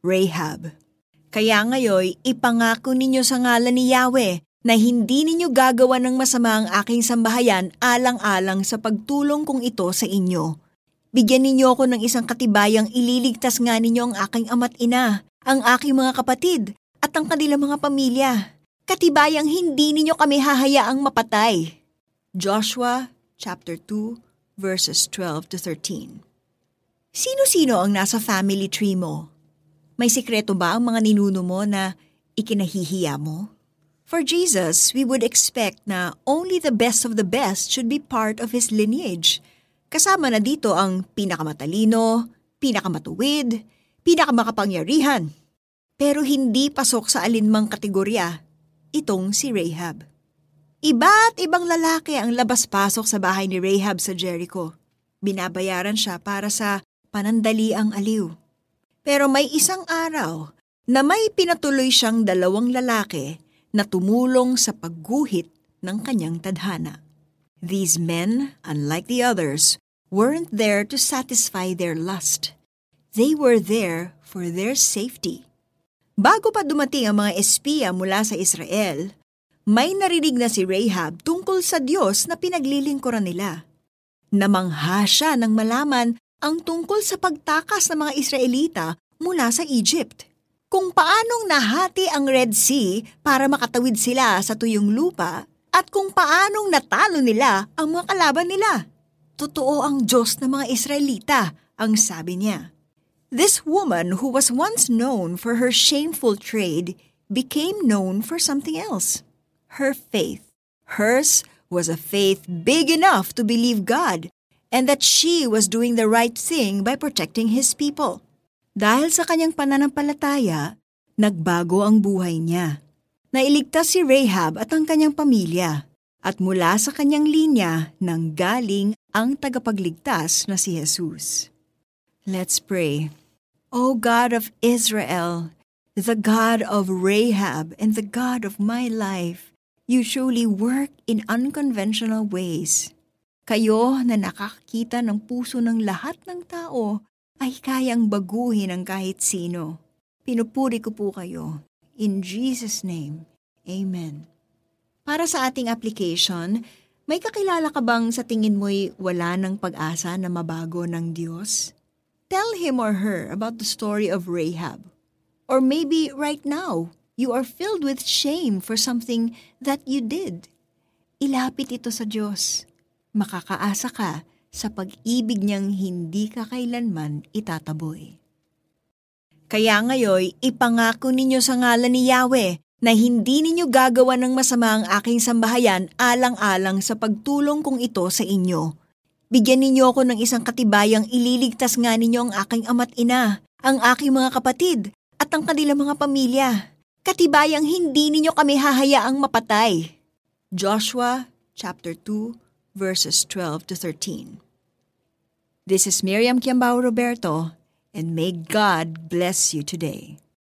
Rahab. Kaya ngayon, ipangako ninyo sa ngalan ni Yahweh na hindi ninyo gagawa ng masama ang aking sambahayan alang-alang sa pagtulong kong ito sa inyo. Bigyan ninyo ako ng isang katibayang ililigtas nga ninyo ang aking ama't ina, ang aking mga kapatid, at ang kanilang mga pamilya. Katibayang hindi ninyo kami hahayaang mapatay. Joshua chapter 2 verses 12 to 13. Sino-sino ang nasa family tree mo? May sikreto ba ang mga ninuno mo na ikinahihiya mo? For Jesus, we would expect na only the best of the best should be part of His lineage. Kasama na dito ang pinakamatalino, pinakamatuwid, pinakamakapangyarihan. Pero hindi pasok sa alinmang kategorya itong si Rahab. Iba't ibang lalaki ang labas-pasok sa bahay ni Rahab sa Jericho. Binabayaran siya para sa panandaliang aliw. Pero may isang araw na may pinatuloy siyang dalawang lalaki na tumulong sa pagguhit ng kanyang tadhana. These men, unlike the others, weren't there to satisfy their lust. They were there for their safety. Bago pa dumating ang mga espiya mula sa Israel, may narinig na si Rahab tungkol sa Diyos na pinaglilingkuran nila. Namangha siya nang malaman ang tungkol sa pagtakas ng mga Israelita mula sa Egypt. Kung paanong nahati ang Red Sea para makatawid sila sa tuyong lupa at kung paanong natalo nila ang mga kalaban nila. Totoo ang Diyos ng mga Israelita, ang sabi niya. This woman who was once known for her shameful trade became known for something else her faith. Hers was a faith big enough to believe God and that she was doing the right thing by protecting His people. Dahil sa kanyang pananampalataya, nagbago ang buhay niya. Nailigtas si Rahab at ang kanyang pamilya at mula sa kanyang linya nang galing ang tagapagligtas na si Jesus. Let's pray. O God of Israel, the God of Rahab and the God of my life, You surely work in unconventional ways. Kayo na nakakita ng puso ng lahat ng tao ay kayang baguhin ng kahit sino. Pinupuri ko po kayo. In Jesus' name, Amen. Para sa ating application, may kakilala ka bang sa tingin mo'y wala ng pag-asa na mabago ng Diyos? Tell him or her about the story of Rahab. Or maybe right now, You are filled with shame for something that you did. Ilapit ito sa Diyos. Makakaasa ka sa pag-ibig niyang hindi ka kailanman itataboy. Kaya ngayon, ipangako ninyo sa ngalan ni Yahweh na hindi ninyo gagawa ng masama ang aking sambahayan alang-alang sa pagtulong kong ito sa inyo. Bigyan ninyo ako ng isang katibayang ililigtas nga ninyo ang aking ama't ina, ang aking mga kapatid, at ang kanilang mga pamilya katibayang hindi ninyo kami hahayaang mapatay. Joshua chapter 2 verses 12 to 13. This is Miriam Kiambao Roberto and may God bless you today.